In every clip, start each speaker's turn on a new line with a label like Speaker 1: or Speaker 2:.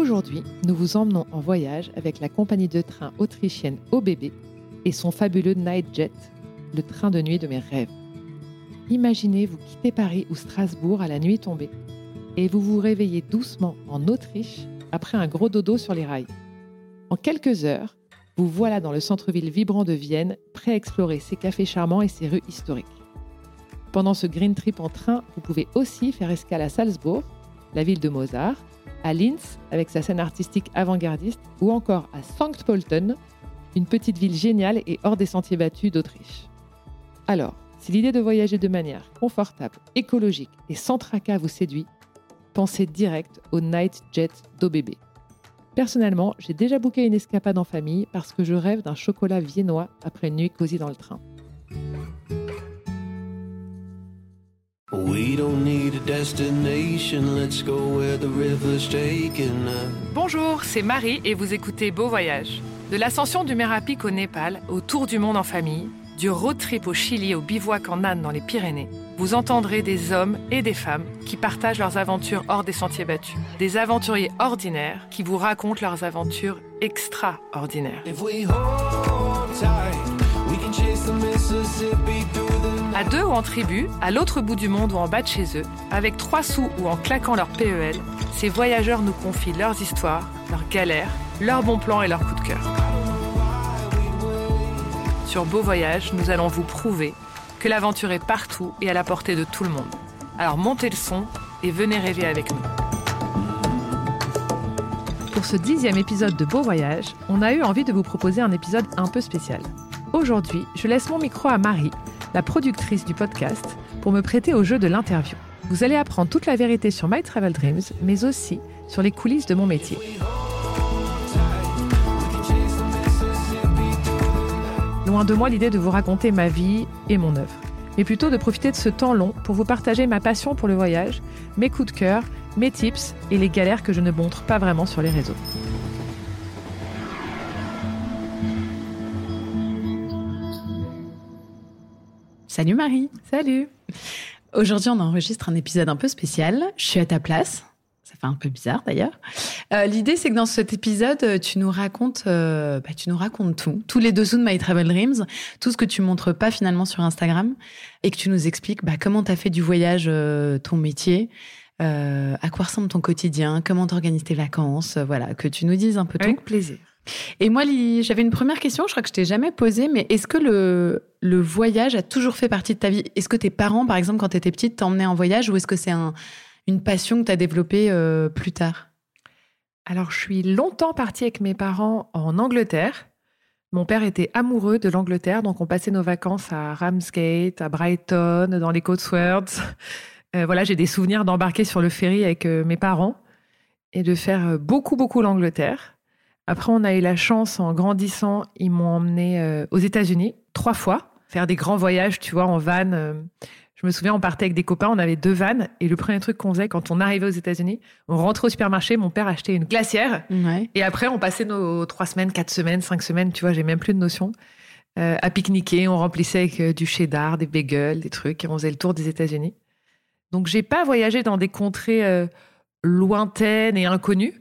Speaker 1: Aujourd'hui, nous vous emmenons en voyage avec la compagnie de train autrichienne OBB et son fabuleux Nightjet, le train de nuit de mes rêves. Imaginez vous quitter Paris ou Strasbourg à la nuit tombée et vous vous réveillez doucement en Autriche après un gros dodo sur les rails. En quelques heures, vous voilà dans le centre-ville vibrant de Vienne, prêt à explorer ses cafés charmants et ses rues historiques. Pendant ce green trip en train, vous pouvez aussi faire escale à Salzbourg, la ville de Mozart, à Linz avec sa scène artistique avant-gardiste ou encore à Sankt Pölten, une petite ville géniale et hors des sentiers battus d'Autriche. Alors, si l'idée de voyager de manière confortable, écologique et sans tracas vous séduit, pensez direct au Night Jet d'OBB. Personnellement, j'ai déjà booké une escapade en famille parce que je rêve d'un chocolat viennois après une nuit cosy dans le train. Bonjour, c'est Marie et vous écoutez Beau Voyage. De l'ascension du Mérapic au Népal, au tour du monde en famille, du road trip au Chili au bivouac en Inde dans les Pyrénées, vous entendrez des hommes et des femmes qui partagent leurs aventures hors des sentiers battus. Des aventuriers ordinaires qui vous racontent leurs aventures extraordinaires. À deux ou en tribu, à l'autre bout du monde ou en bas de chez eux, avec trois sous ou en claquant leur PEL, ces voyageurs nous confient leurs histoires, leurs galères, leurs bons plans et leurs coups de cœur. Sur Beau Voyage, nous allons vous prouver que l'aventure est partout et à la portée de tout le monde. Alors montez le son et venez rêver avec nous. Pour ce dixième épisode de Beau Voyage, on a eu envie de vous proposer un épisode un peu spécial. Aujourd'hui, je laisse mon micro à Marie, la productrice du podcast, pour me prêter au jeu de l'interview. Vous allez apprendre toute la vérité sur My Travel Dreams, mais aussi sur les coulisses de mon métier. Loin de moi l'idée de vous raconter ma vie et mon œuvre, mais plutôt de profiter de ce temps long pour vous partager ma passion pour le voyage, mes coups de cœur, mes tips et les galères que je ne montre pas vraiment sur les réseaux.
Speaker 2: Salut Marie.
Speaker 1: Salut.
Speaker 2: Aujourd'hui, on enregistre un épisode un peu spécial. Je suis à ta place. Ça fait un peu bizarre d'ailleurs. Euh, L'idée, c'est que dans cet épisode, tu nous racontes, euh, bah, tu nous racontes tout, tous les dessous de My Travel Dreams, tout ce que tu montres pas finalement sur Instagram, et que tu nous expliques bah, comment tu as fait du voyage euh, ton métier, à quoi ressemble ton quotidien, comment tu organises tes vacances, voilà, que tu nous dises un peu tout.
Speaker 1: Avec plaisir.
Speaker 2: Et moi, j'avais une première question, je crois que je t'ai jamais posée, mais est-ce que le, voyage a toujours fait partie de ta vie? Est-ce que tes parents, par exemple, quand tu étais petite, t'emmenaient en voyage ou est-ce que c'est un, une passion que tu as développée euh, plus tard?
Speaker 1: Alors, je suis longtemps partie avec mes parents en Angleterre. Mon père était amoureux de l'Angleterre, donc on passait nos vacances à Ramsgate, à Brighton, dans les Cotswolds. Euh, voilà, j'ai des souvenirs d'embarquer sur le ferry avec euh, mes parents et de faire beaucoup, beaucoup l'Angleterre. Après, on a eu la chance, en grandissant, ils m'ont emmené euh, aux États-Unis trois fois, faire des grands voyages, tu vois, en van. euh. je me souviens, on partait avec des copains, on avait deux vannes, et le premier truc qu'on faisait quand on arrivait aux États-Unis, on rentrait au supermarché, mon père achetait une glacière,
Speaker 2: Ouais.
Speaker 1: et après, on passait nos trois semaines, quatre semaines, cinq semaines, tu vois, j'ai même plus de notion, euh, à pique-niquer. On remplissait avec du cheddar, des bagels, des trucs, et on faisait le tour des États-Unis. Donc, j'ai pas voyagé dans des contrées euh, lointaines et inconnues,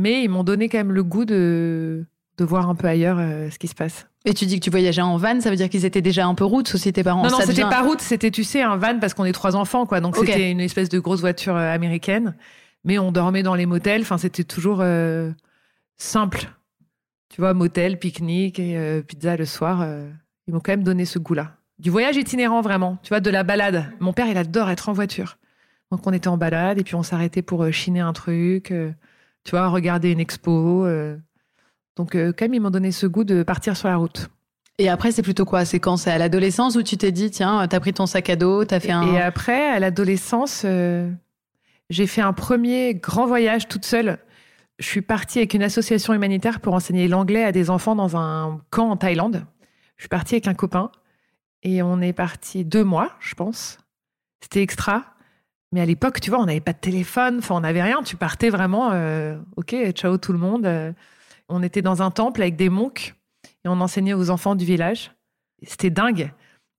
Speaker 1: mais ils m'ont donné quand même le goût de, de voir un peu ailleurs euh, ce qui se passe.
Speaker 2: Et tu dis que tu voyageais en van, ça veut dire qu'ils étaient déjà un peu routes aussi tes parents
Speaker 1: non, non, c'était
Speaker 2: devient-
Speaker 1: pas route, c'était, tu sais, un van parce qu'on est trois enfants, quoi. Donc, c'était une espèce de grosse voiture euh, américaine. Mais on dormait dans les motels. Enfin, c'était toujours euh, simple. Tu vois, motel, pique-nique et euh, pizza le soir. ils m'ont quand même donné ce goût-là. Du voyage itinérant, vraiment. Tu vois, de la balade. Mon père, il adore être en voiture. Donc, on était en balade et puis on s'arrêtait pour chiner un truc. Euh, tu vois, regarder une expo. euh. Donc, euh, quand même, ils m'ont donné ce goût de partir sur la route.
Speaker 2: Et après, c'est plutôt quoi? C'est quand? C'est à l'adolescence où tu t'es dit, tiens, t'as pris ton sac à dos, t'as fait un.
Speaker 1: Et après, à l'adolescence, euh, j'ai fait un premier grand voyage toute seule. Je suis partie avec une association humanitaire pour enseigner l'anglais à des enfants dans un camp en Thaïlande. Je suis partie avec un copain et on est parti deux mois, je pense. C'était extra. Mais à l'époque, tu vois, on n'avait pas de téléphone, enfin, on n'avait rien. Tu partais vraiment, euh, ok, ciao tout le monde. Euh, on était dans un temple avec des monks et on enseignait aux enfants du village. C'était dingue.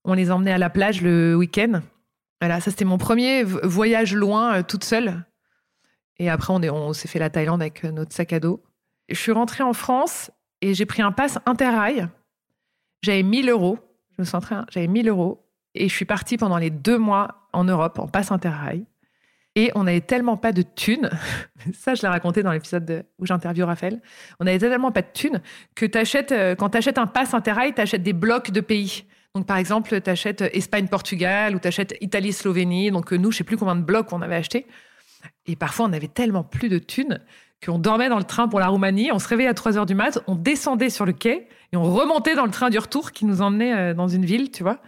Speaker 1: On les emmenait à la plage le week-end. Voilà, ça c'était mon premier voyage loin, euh, toute seule. Et après, on, est- on s'est fait la Thaïlande avec notre sac à dos. Je suis rentrée en France et j'ai pris un pass Interrail. J'avais 1000 euros. Je me suis rentrée, hein, j'avais 1000 euros. Et je suis partie pendant les deux mois en Europe en pass Interrail. Et on n'avait tellement pas de thunes. Ça, je l'ai raconté dans l'épisode de- où j'interviewe Raphaël. On n'avait tellement pas de thunes que euh, quand tu achètes un pass Interrail, tu achètes des blocs de pays. Donc, par exemple, tu achètes Espagne-Portugal ou tu achètes Italie-Slovénie. Donc, euh, nous, je sais plus combien de blocs on avait acheté. Et parfois, on avait tellement plus de thunes qu'on dormait dans le train pour la Roumanie. On se réveillait à 3 heures du mat, on descendait sur le quai et on remontait dans le train du retour qui nous emmenait euh, dans une ville, tu vois.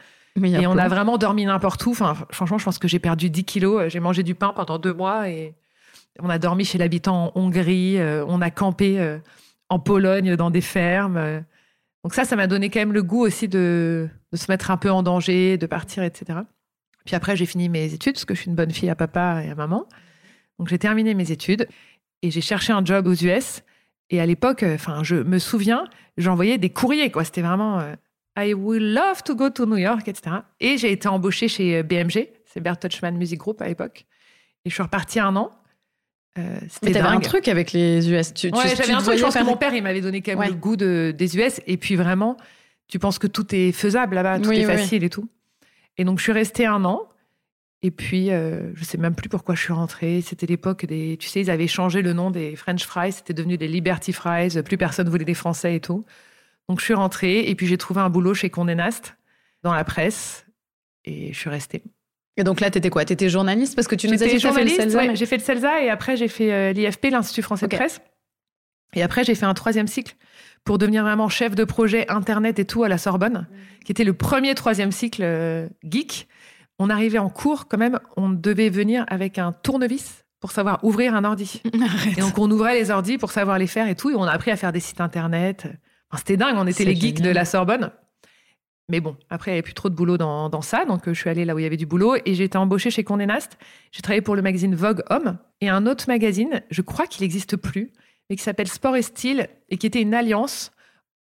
Speaker 1: Et on a vraiment dormi n'importe où. Enfin, franchement, je pense que j'ai perdu 10 kilos. J'ai mangé du pain pendant deux mois et on a dormi chez l'habitant en Hongrie. Euh, On a campé euh, en Pologne dans des fermes. Euh, Donc ça, ça m'a donné quand même le goût aussi de, de se mettre un peu en danger, de partir, etc. Puis après, j'ai fini mes études parce que je suis une bonne fille à papa et à maman. Donc j'ai terminé mes études et j'ai cherché un job aux US. Et à l'époque, euh, enfin, je me souviens, j'envoyais des courriers, quoi. C'était vraiment euh, I would love to go to New York, etc. Et j'ai été embauchée chez euh, BMG, c'est Bertelsmann Music Group à l'époque. Et je suis repartie un an. Euh, c'était
Speaker 2: Mais t'avais un truc avec les US. Tu,
Speaker 1: Ouais, j'avais un truc, je pense que mon père, il m'avait donné quand même
Speaker 2: Ouais.
Speaker 1: le goût de, des US. Et puis vraiment, tu penses que tout est faisable là-bas, tout
Speaker 2: Oui,
Speaker 1: est
Speaker 2: oui,
Speaker 1: facile et tout. Et donc, je suis restée un an. Et puis, euh, je sais même plus pourquoi je suis rentrée. C'était l'époque des. Tu sais, ils avaient changé le nom des French fries. C'était devenu des Liberty fries. Plus personne voulait des Français et tout. Donc, je suis rentrée. Et puis, j'ai trouvé un boulot chez Condé Nast, dans la presse. Et je suis restée.
Speaker 2: Et donc là, t'étais quoi? T'étais journaliste? Parce que tu nous as dit que fait le CELSA,
Speaker 1: ouais,
Speaker 2: mais-
Speaker 1: J'ai fait le CELSA et après j'ai fait euh, l'IFP, l'Institut français
Speaker 2: Ok.
Speaker 1: de presse. Et après j'ai fait un troisième cycle pour devenir vraiment chef de projet internet et tout à la Sorbonne, qui était le premier troisième cycle euh, geek. On arrivait en cours quand même, on devait venir avec un tournevis pour savoir ouvrir un ordi.
Speaker 2: Arrête.
Speaker 1: Et donc on ouvrait les ordis pour savoir les faire et tout, et on a appris à faire des sites internet. Enfin, C'était dingue, on était les geeks de la Sorbonne. Mais bon, après, il n'y avait plus trop de boulot dans, dans ça, donc euh, je suis allée là où il y avait du boulot et j'ai été embauchée chez Condé Nast. J'ai travaillé pour le magazine Vogue Homme et un autre magazine, je crois qu'il n'existe plus, mais qui s'appelle Sport et Style et qui était une alliance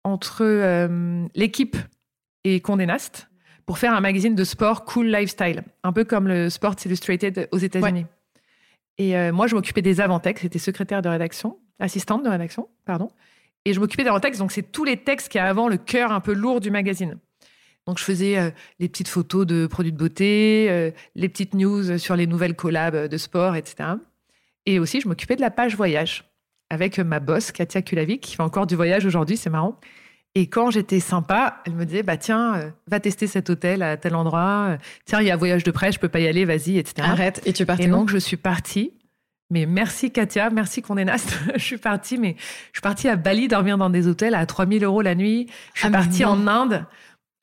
Speaker 1: entre euh, l'équipe et Condé Nast pour faire un magazine de sport cool lifestyle, un peu comme le Sports Illustrated aux États-Unis. Et euh, moi, je m'occupais des avant-textes, j'étais secrétaire de rédaction, assistante de rédaction, pardon. Et je m'occupais des avant-textes, donc c'est tous les textes qui a avant le cœur un peu lourd du magazine. Donc je faisais euh, les petites photos de produits de beauté, euh, les petites news sur les nouvelles collabs de sport, etc. Et aussi, je m'occupais de la page voyage avec ma boss, Katia Kulavik, qui fait encore du voyage aujourd'hui, c'est marrant. Et quand j'étais sympa, elle me disait, bah tiens, euh, va tester cet hôtel à tel endroit. Euh, Tiens, il y a voyage de presse, je peux pas y aller, vas-y, etc.
Speaker 2: Arrête. Et tu partais
Speaker 1: Et donc, je suis partie. Mais merci Katia, merci Condé Nast. je suis partie, mais je suis partie à Bali dormir dans des hôtels à 3000 euros la nuit. Je suis
Speaker 2: Ah,
Speaker 1: partie en Inde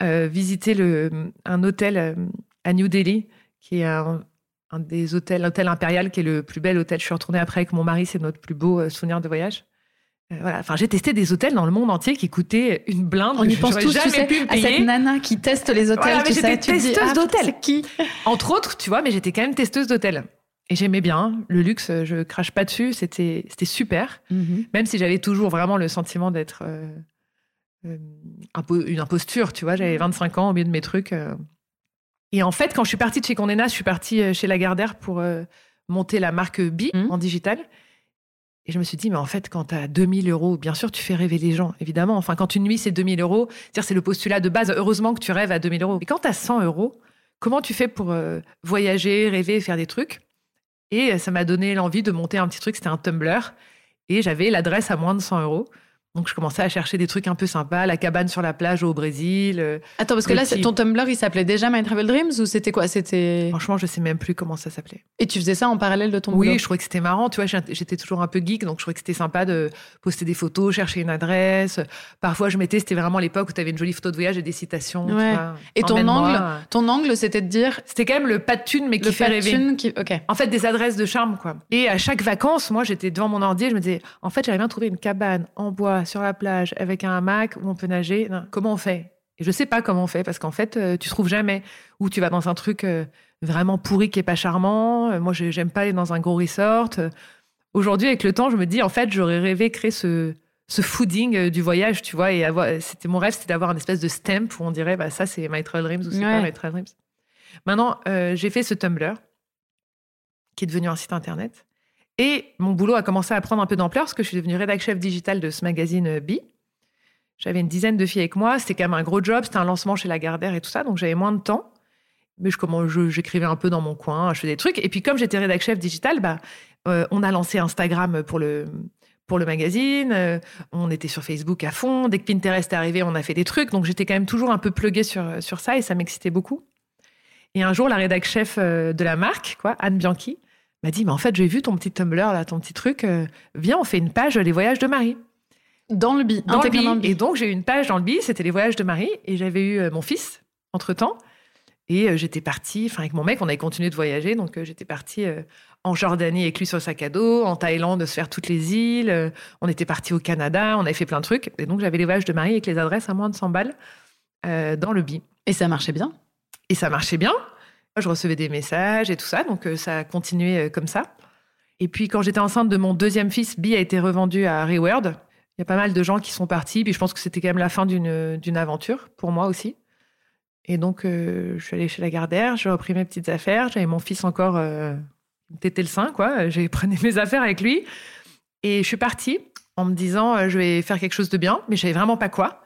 Speaker 1: euh, visiter le, un hôtel euh, à New Delhi, qui est un, un des hôtels, l'hôtel impérial, qui est le plus bel hôtel. Je suis retournée après avec mon mari, c'est notre plus beau euh, souvenir de voyage. Voilà. Enfin, j'ai testé des hôtels dans le monde entier qui coûtaient une blinde.
Speaker 2: On y pense tous, tu
Speaker 1: jamais
Speaker 2: sais,
Speaker 1: pu me
Speaker 2: à cette nana qui teste les hôtels.
Speaker 1: Voilà, mais j'étais testeuse
Speaker 2: ah,
Speaker 1: d'hôtels.
Speaker 2: Qui?
Speaker 1: Entre autres, tu vois, mais j'étais quand même testeuse d'hôtel. Et j'aimais bien. Le luxe, je crache pas dessus. C'était, c'était super.
Speaker 2: Mhm.
Speaker 1: Même si j'avais toujours vraiment le sentiment d'être euh, euh, une imposture, tu vois. J'avais 25 ans au milieu de mes trucs. euh. Et en fait, quand je suis partie de chez Condé Nast, je suis partie euh, chez Lagardère pour euh, monter la marque B
Speaker 2: Mhm.
Speaker 1: en digital. Et je me suis dit, mais en fait, quand tu as 2000 euros, bien sûr, tu fais rêver les gens, évidemment. Enfin, quand une nuit, c'est 2000 euros, c'est-à-dire, c'est le postulat de base. Heureusement que tu rêves à 2000 euros. Mais quand tu as 100 euros, comment tu fais pour euh, voyager, rêver, faire des trucs? Et ça m'a donné l'envie de monter un petit truc, c'était un Tumblr. Et j'avais l'adresse à moins de 100 euros. Donc, je commençais à chercher des trucs un peu sympas, la cabane sur la plage au Brésil. euh,
Speaker 2: Attends, parce que là,
Speaker 1: petit-
Speaker 2: ton Tumblr, il s'appelait déjà My Travel Dreams ou c'était quoi? C'était
Speaker 1: Franchement, je sais même plus comment ça s'appelait.
Speaker 2: Et tu faisais ça en parallèle de ton
Speaker 1: Oui,
Speaker 2: boulot?
Speaker 1: je trouvais que c'était marrant. Tu vois, j'étais toujours un peu geek, donc je trouvais que c'était sympa de poster des photos, chercher une adresse. Parfois, je mettais, c'était vraiment l'époque où tu avais une jolie photo de voyage et des citations. tu
Speaker 2: Ouais.
Speaker 1: vois.
Speaker 2: Et ton angle, ton angle, c'était de dire
Speaker 1: C'était quand même le pas de thune, mais qui
Speaker 2: le
Speaker 1: fait
Speaker 2: pas
Speaker 1: rêver.
Speaker 2: thune qui. Ok.
Speaker 1: En fait, des adresses de charme, quoi. Et à chaque vacances, moi, j'étais devant mon ordi et je me disais, en fait, j'aimerais bien trouver une cabane en bois sur la plage avec un hamac où on peut nager. Non, Comment on fait? Et je sais pas comment on fait parce qu'en fait, euh, tu trouves jamais. Ou tu vas dans un truc euh, vraiment pourri qui est pas charmant. Euh, moi, je- j'aime pas aller dans un gros resort. Aujourd'hui, avec le temps, je me dis, en fait, j'aurais rêvé créer ce ce fooding du voyage, tu vois, et avoir, c'était mon rêve, c'était d'avoir un espèce de stamp où on dirait, bah ça c'est My Travel Dreams ou c'est
Speaker 2: Ouais.
Speaker 1: pas My Travel Dreams. Maintenant, euh, j'ai fait ce Tumblr qui est devenu un site internet. Et mon boulot a commencé à prendre un peu d'ampleur parce que je suis devenue rédac chef digital de ce magazine euh, Bi. J'avais une dizaine de filles avec moi. C'était quand même un gros job. C'était un lancement chez Lagardère et tout ça. Donc j'avais moins de temps. Mais je, j'écrivais un peu dans mon coin. Je faisais des trucs. Et puis comme j'étais rédac chef digital, bah, euh, on a lancé Instagram pour le, pour le magazine. Euh, on était sur Facebook à fond. Dès que Pinterest est arrivé, on a fait des trucs. Donc j'étais quand même toujours un peu pluguée sur, sur ça et ça m'excitait beaucoup. Et un jour, la rédac chef de la marque, quoi, Anne Bianchi, m'a dit, mais en fait, j'ai vu ton petit Tumblr, là, ton petit truc. Euh, viens, on fait une page Les voyages de Marie.
Speaker 2: Dans le bi,
Speaker 1: dans le bi. Et donc, j'ai eu une page dans le bi, c'était Les voyages de Marie. Et j'avais eu euh, mon fils, entre-temps. Et euh, j'étais partie, enfin, avec mon mec, on avait continué de voyager. Donc, j'étais partie en Jordanie avec lui sur le sac à dos, en Thaïlande, de se faire toutes les îles. on était parti au Canada, on avait fait plein de trucs. Et donc, j'avais les voyages de Marie avec les adresses à moins de 100 balles dans le bi.
Speaker 2: Et ça marchait bien?
Speaker 1: Et ça marchait bien. Je recevais des messages et tout ça, donc euh, ça a continué euh, comme ça. Et puis quand j'étais enceinte de mon deuxième fils, Bi a été revendu à Reward. Il y a pas mal de gens qui sont partis, puis je pense que c'était quand même la fin d'une aventure pour moi aussi. Et donc euh, je suis allée chez la Gardère, j'ai repris mes petites affaires, j'avais mon fils encore euh, le sein quoi, j'ai pris mes affaires avec lui et je suis partie en me disant je vais faire quelque chose de bien, mais je savais vraiment pas quoi.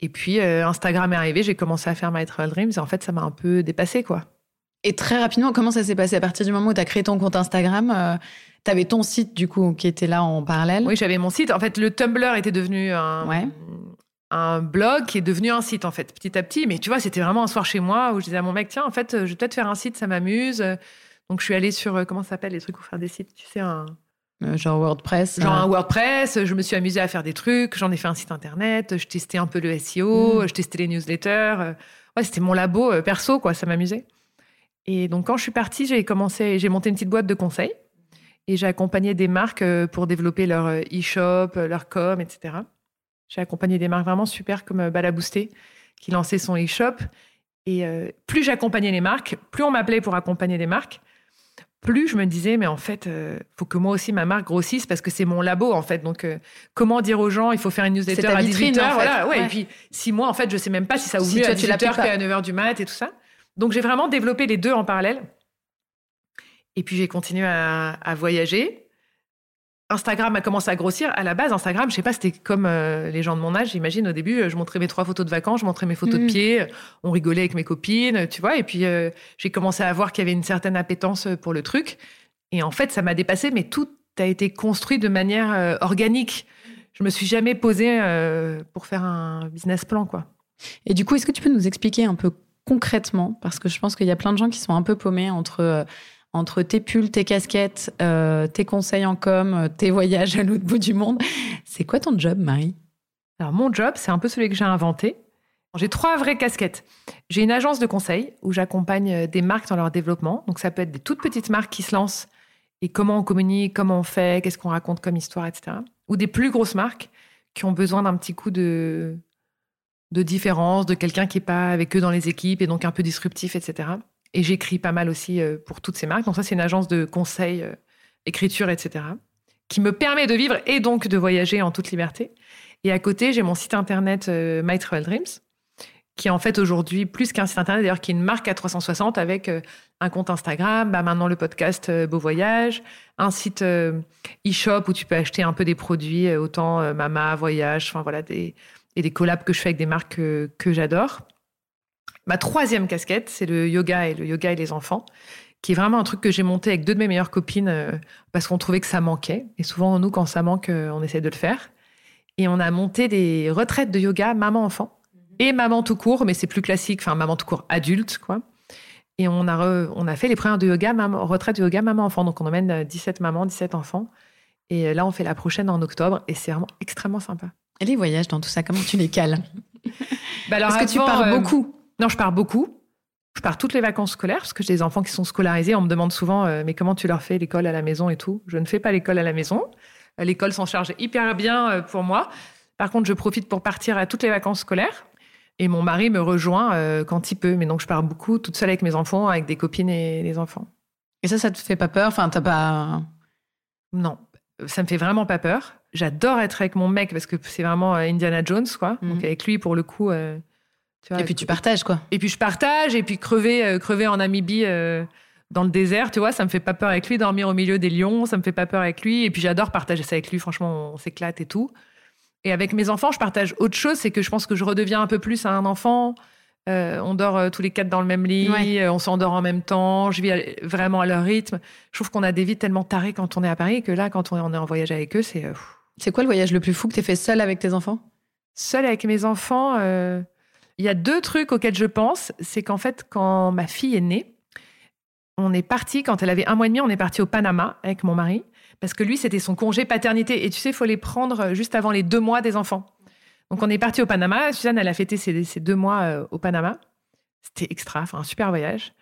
Speaker 1: Et puis euh, Instagram est arrivé, j'ai commencé à faire My Travel Dreams et en fait ça m'a un peu dépassé quoi.
Speaker 2: Et très rapidement, comment ça s'est passé? À partir du moment où tu as créé ton compte Instagram euh, Tu avais ton site du coup qui était là en parallèle?
Speaker 1: Oui, j'avais mon site. En fait, le Tumblr était devenu un, un blog qui est devenu un site en fait, petit à petit. Mais tu vois, c'était vraiment un soir chez moi où je disais à mon mec, tiens, en fait, je vais peut-être faire un site, ça m'amuse. Donc je suis allée sur, euh, comment ça s'appelle les trucs pour faire des sites? Tu sais, un...
Speaker 2: Euh, genre WordPress.
Speaker 1: Genre un WordPress. Je me suis amusée à faire des trucs. J'en ai fait un site internet. Je testais un peu le SEO. Mm. Je testais les newsletters. Ouais, c'était mon labo euh, perso, quoi. Ça m'amusait. Et donc, quand je suis partie, j'ai commencé, j'ai monté une petite boîte de conseils. Et j'ai accompagné des marques euh, pour développer leur e-shop, leur com, etc. J'ai accompagné des marques vraiment super comme Balaboosté, qui lançait son e-shop. Et plus j'accompagnais les marques, plus on m'appelait pour accompagner des marques plus je me disais, mais en fait, il euh, faut que moi aussi ma marque grossisse parce que c'est mon labo en fait. Donc, euh, comment dire aux gens, il faut faire une newsletter à 18h, voilà, ouais, Et puis, si moi, en fait, je sais même pas si ça ouvre si à 18h qu'à 9h du mat et tout ça. Donc, j'ai vraiment développé les deux en parallèle. Et puis, j'ai continué à voyager. Instagram a commencé à grossir. À la base, Instagram, je sais pas, c'était comme euh, les gens de mon âge, j'imagine. Au début, euh, je montrais mes trois photos de vacances, je montrais mes photos de mm. pied, euh, on rigolait avec mes copines, tu vois. Et puis, j'ai commencé à voir qu'il y avait une certaine appétence pour le truc. Et en fait, ça m'a dépassé, mais tout a été construit de manière organique. Je me suis jamais posée pour faire un business plan, quoi.
Speaker 2: Et du coup, est-ce que tu peux nous expliquer un peu concrètement, parce que je pense qu'il y a plein de gens qui sont un peu paumés entre entre tes pulls, tes casquettes, euh, tes conseils en com, euh, tes voyages à l'autre bout du monde. C'est quoi ton job, Marie?
Speaker 1: Alors, mon job, c'est un peu celui que j'ai inventé. J'ai trois vraies casquettes. J'ai une agence de conseil où j'accompagne euh, des marques dans leur développement. Donc, ça peut être des toutes petites marques qui se lancent et comment on communique, comment on fait, qu'est-ce qu'on raconte comme histoire, etc. Ou des plus grosses marques qui ont besoin d'un petit coup de, de différence, de quelqu'un qui n'est pas avec eux dans les équipes et donc un peu disruptif, etc. Et j'écris pas mal aussi euh, pour toutes ces marques. Donc ça, c'est une agence de conseil, euh, écriture, etc., qui me permet de vivre et donc de voyager en toute liberté. Et à côté, j'ai mon site internet euh, My Travel Dreams, qui est en fait aujourd'hui plus qu'un site internet, d'ailleurs, qui est une marque à 360 avec un compte Instagram, bah maintenant le podcast Beau Voyage, un site e-shop où tu peux acheter un peu des produits, autant Mama, Voyage, enfin voilà, des, et des collabs que je fais avec des marques que j'adore. Ma troisième casquette, c'est le yoga et le yoga et les enfants, qui est vraiment un truc que j'ai monté avec deux de mes meilleures copines euh, parce qu'on trouvait que ça manquait. Et souvent, nous, quand ça manque, euh, on essaie de le faire. Et on a monté des retraites de yoga maman-enfant mhm. et maman tout court, mais c'est plus classique, enfin maman tout court adulte, quoi. Et on a, on a fait les premières de yoga, maman, retraite de yoga maman-enfant. Donc on emmène 17 euh, mamans, 17 enfants. Et là, on fait la prochaine en octobre et c'est vraiment extrêmement sympa.
Speaker 2: Et les voyages dans tout ça, comment tu les cales? Bah alors, Parce que tu parles beaucoup.
Speaker 1: Non, je pars beaucoup. Je pars toutes les vacances scolaires parce que j'ai des enfants qui sont scolarisés. On me demande souvent, euh, mais comment tu leur fais l'école à la maison et tout? Je ne fais pas l'école à la maison. Euh, l'école s'en charge hyper bien euh, pour moi. Par contre, je profite pour partir à toutes les vacances scolaires. Et mon mari me rejoint quand il peut. Mais donc, je pars beaucoup toute seule avec mes enfants, avec des copines et les enfants.
Speaker 2: Et ça, ça te fait pas peur? Enfin, t'as pas.
Speaker 1: Non, ça me fait vraiment pas peur. J'adore être avec mon mec parce que c'est vraiment Indiana Jones, quoi. Donc, mhm. avec lui, pour le coup
Speaker 2: et puis tu partages quoi.
Speaker 1: Et puis je partage et puis crever, euh, crever en Namibie euh, dans le désert, tu vois, ça me fait pas peur avec lui. Dormir au milieu des lions, ça me fait pas peur avec lui. Et puis j'adore partager ça avec lui. Franchement, on s'éclate et tout. Et avec mes enfants, je partage autre chose. C'est que je pense que je redeviens un peu plus un enfant. Euh, on dort tous les quatre dans le même lit, on s'endort en même temps, je vis vraiment à leur rythme. Je trouve qu'on a des vies tellement tarées quand on est à Paris que là, quand on est en voyage avec eux, c'est.
Speaker 2: c'est quoi le voyage le plus fou que tu fait seul avec tes enfants?
Speaker 1: Seul avec mes enfants, il y a deux trucs auxquels je pense. C'est qu'en fait, quand ma fille est née, on est parti, quand elle avait un mois et demi, on est parti au Panama avec mon mari. Parce que lui, c'était son congé paternité. Et tu sais, il faut les prendre juste avant les deux mois des enfants. Donc on est parti au Panama. Suzanne, elle a fêté ses, deux mois euh, au Panama. C'était extra, un super voyage.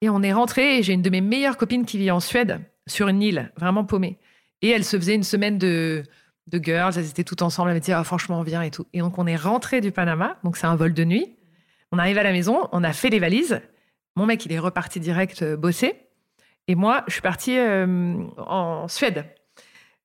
Speaker 1: Et on est rentré et j'ai une de mes meilleures copines qui vit en Suède, sur une île, vraiment paumée. Et elle se faisait une semaine de, de girls, elles étaient toutes ensemble, elle me disait, ah, franchement, on vient et tout. Et donc on est rentré du Panama, donc c'est un vol de nuit. On arrive à la maison, on a fait les valises. Mon mec, il est reparti direct euh, bosser. Et moi, je suis partie euh, en Suède.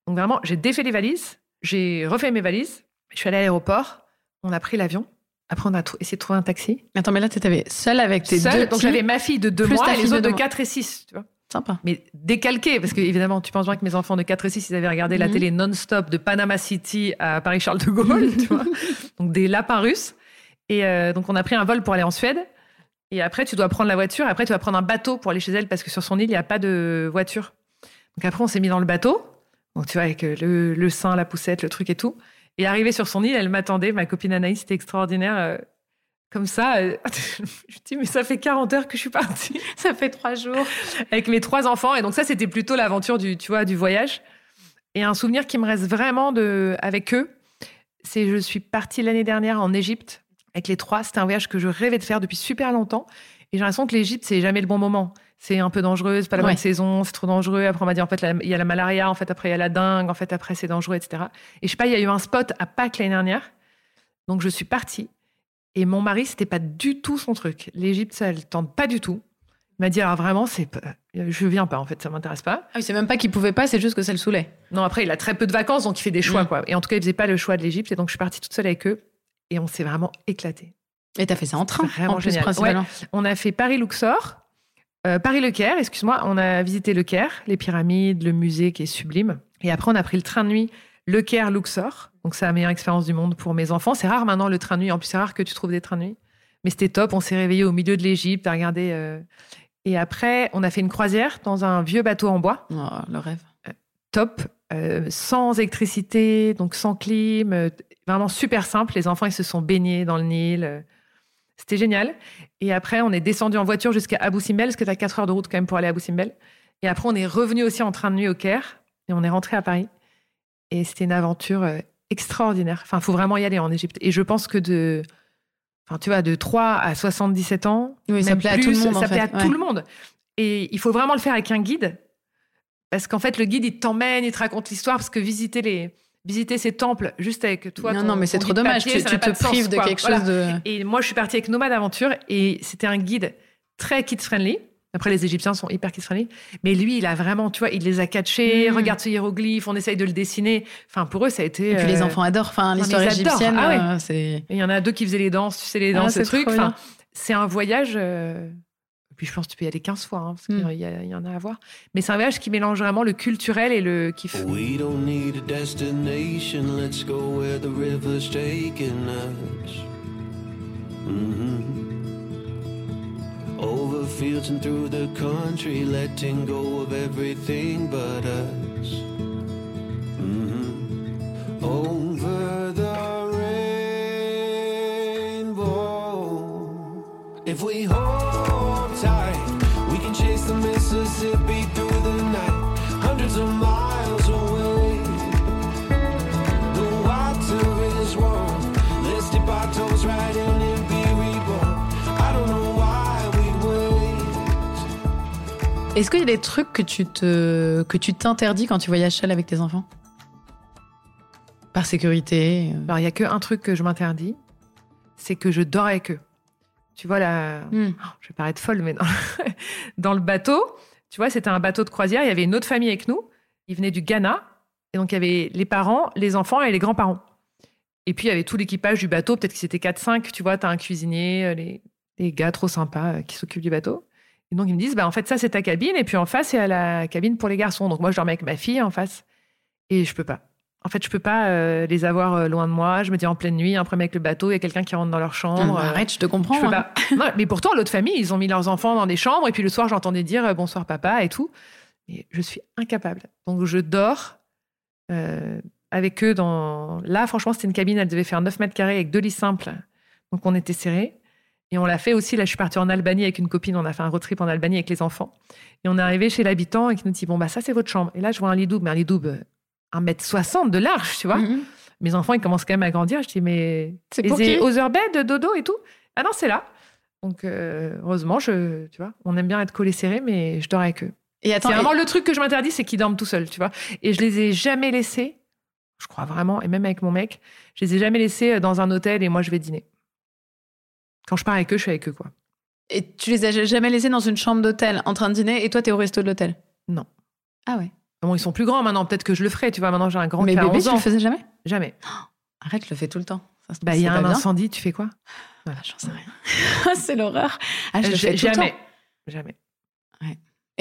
Speaker 1: Donc vraiment, j'ai défait les valises, j'ai refait mes valises, je suis allée à l'aéroport, on a pris l'avion. Après, on a essayé de trouver un taxi.
Speaker 2: Attends, mais là, tu étais seule avec tes
Speaker 1: seule,
Speaker 2: deux
Speaker 1: Donc, j'avais ma fille de 2 mois et les autres de 4 et 6. Tu vois
Speaker 2: Sympa.
Speaker 1: Mais décalqué, parce que évidemment, tu penses bien que mes enfants de 4 et 6, ils avaient regardé la mhm. télé non-stop de Panama City à Paris-Charles de Gaulle, tu vois Donc, des lapins russes. Et euh, donc, on a pris un vol pour aller en Suède. Et après, tu dois prendre la voiture. Après, tu vas prendre un bateau pour aller chez elle parce que sur son île, il n'y a pas de voiture. Donc, après, on s'est mis dans le bateau. Donc, tu vois, avec euh, le, le sein, la poussette, le truc et tout. Et arrivée sur son île, elle m'attendait. Ma copine Anaïs, c'était extraordinaire. Comme ça, euh, je dis, mais ça fait 40 heures que je suis partie.
Speaker 2: ça fait trois jours.
Speaker 1: Avec mes trois enfants. Et donc, ça, c'était plutôt l'aventure du, tu vois, du voyage. Et un souvenir qui me reste vraiment de, avec eux, c'est je suis partie l'année dernière en Égypte avec les trois. C'était un voyage que je rêvais de faire depuis super longtemps. Et j'ai l'impression que l'Égypte, c'est jamais le bon moment c'est un peu dangereux, c'est pas la bonne saison, c'est trop dangereux. Après, on m'a dit, en fait, il y a la malaria, en fait, après, il y a la dingue, en fait, après, c'est dangereux, etc. Et je sais pas, il y a eu un spot à Pâques l'année dernière. Donc, je suis partie. Et mon mari, c'était pas du tout son truc. L'Égypte, ça le tente pas du tout. Il m'a dit, alors vraiment, c'est je viens pas, en fait, ça m'intéresse pas.
Speaker 2: Ah oui, c'est même pas qu'il pouvait pas, c'est juste que ça le saoulait.
Speaker 1: Non, après, il a très peu de vacances, donc il fait des choix, mm. quoi. Et en tout cas, il faisait pas le choix de l'Égypte. Et donc, je suis partie toute seule avec eux. Et on s'est vraiment éclaté.
Speaker 2: Et t'as fait ça en train,
Speaker 1: vraiment en plus, génial. On a fait Paris-Luxor. Euh, Paris-Le Caire, excuse-moi, on a visité Le Caire, les pyramides, le musée qui est sublime. Et après, on a pris le train de nuit Le Caire-Luxor. Donc, c'est la meilleure expérience du monde pour mes enfants. C'est rare maintenant le train de nuit. En plus, c'est rare que tu trouves des trains de nuit. Mais c'était top. On s'est réveillé au milieu de l'Égypte à regarder. Euh, et après, on a fait une croisière dans un vieux bateau en bois.
Speaker 2: Oh, le rêve.
Speaker 1: Euh, top. sans électricité, donc sans clim. vraiment super simple. Les enfants, ils se sont baignés dans le Nil. C'était génial. Et après, on est descendu en voiture jusqu'à Abu Simbel, parce que tu as 4 heures de route quand même pour aller à Abu Simbel. Et après, on est revenu aussi en train de nuit au Caire et on est rentré à Paris. Et c'était une aventure euh, extraordinaire. Enfin, il faut vraiment y aller en Égypte. Et je pense que de, enfin, tu vois, de 3 à 77 ans,
Speaker 2: oui, ça plaît à tout le monde.
Speaker 1: Ça plaît à tout le monde. Et il faut vraiment le faire avec un guide. Parce qu'en fait, le guide, il t'emmène, il te raconte l'histoire, parce que visiter les, visiter ces temples juste avec toi.
Speaker 2: Non, non, mais c'est trop dommage. tu, te prives de quelque chose de.
Speaker 1: Et moi, je suis partie avec Nomade Aventure et c'était un guide très kids-friendly. Après, les Égyptiens sont hyper kids-friendly. Mais lui, il a vraiment, tu vois, il les a catchés. Mm. Regarde ce hiéroglyphe, on essaye de le dessiner. Enfin, pour eux, ça a été.
Speaker 2: Et puis les euh, enfants adorent. Enfin, l'histoire égyptienne, ah euh, c'est.
Speaker 1: Il y en a deux qui faisaient les danses, tu sais, les danses, ah, ce truc. Enfin, c'est un voyage. Euh, puis je pense que tu peux y aller 15 fois, hein, parce qu'il mm. y, y, en a à voir. Mais c'est un voyage qui mélange vraiment le culturel et le kiff. We don't need a destination, let's go where the river's taking us. Mm -hmm. Over fields and through the country, letting go of everything but us. Mm -hmm. Over the rainbow. If we hold
Speaker 2: Est-ce qu'il y a des trucs que tu te que tu t'interdis quand tu voyages seul avec tes enfants? Par sécurité
Speaker 1: euh. Alors, il y a qu'un truc que je m'interdis, c'est que je dors avec eux. Tu vois, là, hmm. oh, je vais paraître folle, mais dans, le bateau, tu vois, c'était un bateau de croisière. Il y avait une autre famille avec nous. Ils venaient du Ghana. Et donc, il y avait les parents, les enfants et les grands-parents. Et puis, il y avait tout l'équipage du bateau. Peut-être qu'ils étaient 4-5. Tu vois, tu as un cuisinier, les, les, gars trop sympas euh, qui s'occupent du bateau. Et donc, ils me disent, bah, en fait, ça, c'est ta cabine. Et puis, en face, il y a la cabine pour les garçons. Donc, moi, je dormais avec ma fille en face. Et je peux pas. En fait, je peux pas euh, les avoir euh, loin de moi. Je me dis en pleine nuit, un problème avec le bateau, il y a quelqu'un qui rentre dans leur chambre.
Speaker 2: Ah, arrête, je te comprends.
Speaker 1: Je peux
Speaker 2: hein.
Speaker 1: pas. Non, mais pourtant, l'autre famille, ils ont mis leurs enfants dans des chambres. Et puis, le soir, j'entendais dire euh, bonsoir, papa et tout. Mais je suis incapable. Donc, je dors euh, avec eux dans. Là, franchement, c'était une cabine, elle devait faire 9 mètres carrés avec deux lits simples. Donc, on était serrés. Et on l'a fait aussi. Là, je suis partie en Albanie avec une copine. On a fait un road trip en Albanie avec les enfants. Et on est arrivé chez l'habitant et qui nous dit Bon, bah, ça, c'est votre chambre. Et là, je vois un lit double, mais un lit double, 1m60 de large, tu vois.
Speaker 2: Mhm.
Speaker 1: Mes enfants, ils commencent quand même à grandir. Je dis Mais.
Speaker 2: C'est pour qui?
Speaker 1: Other bed, dodo et tout? Ah non, c'est là. Donc, euh, heureusement, je, tu vois, on aime bien être collés serrés, mais je dors avec eux.
Speaker 2: Et attends, et-
Speaker 1: vraiment le truc que je m'interdis, c'est qu'ils dorment tout seuls, tu vois. Et je les ai jamais laissés, je crois vraiment, et même avec mon mec, je les ai jamais laissés dans un hôtel et moi je vais dîner. Quand je pars avec eux, je suis avec eux, quoi.
Speaker 2: et tu les as jamais laissés dans une chambre d'hôtel en train de dîner et toi, t'es au resto de l'hôtel?
Speaker 1: Non.
Speaker 2: Ah ouais.
Speaker 1: Bon, ils sont plus grands maintenant, peut-être que je le ferai, tu vois. Maintenant, j'ai un grand
Speaker 2: Mais
Speaker 1: qui a
Speaker 2: bébé,
Speaker 1: 11
Speaker 2: tu
Speaker 1: ans.
Speaker 2: le faisais jamais?
Speaker 1: Jamais.
Speaker 2: Arrête, je le fais tout le temps. Ça
Speaker 1: Bah, il y a un
Speaker 2: bien.
Speaker 1: incendie, tu fais quoi?
Speaker 2: Ah, J'en sais rien. c'est l'horreur. Ah, je le fais tout le temps.
Speaker 1: Jamais. Jamais.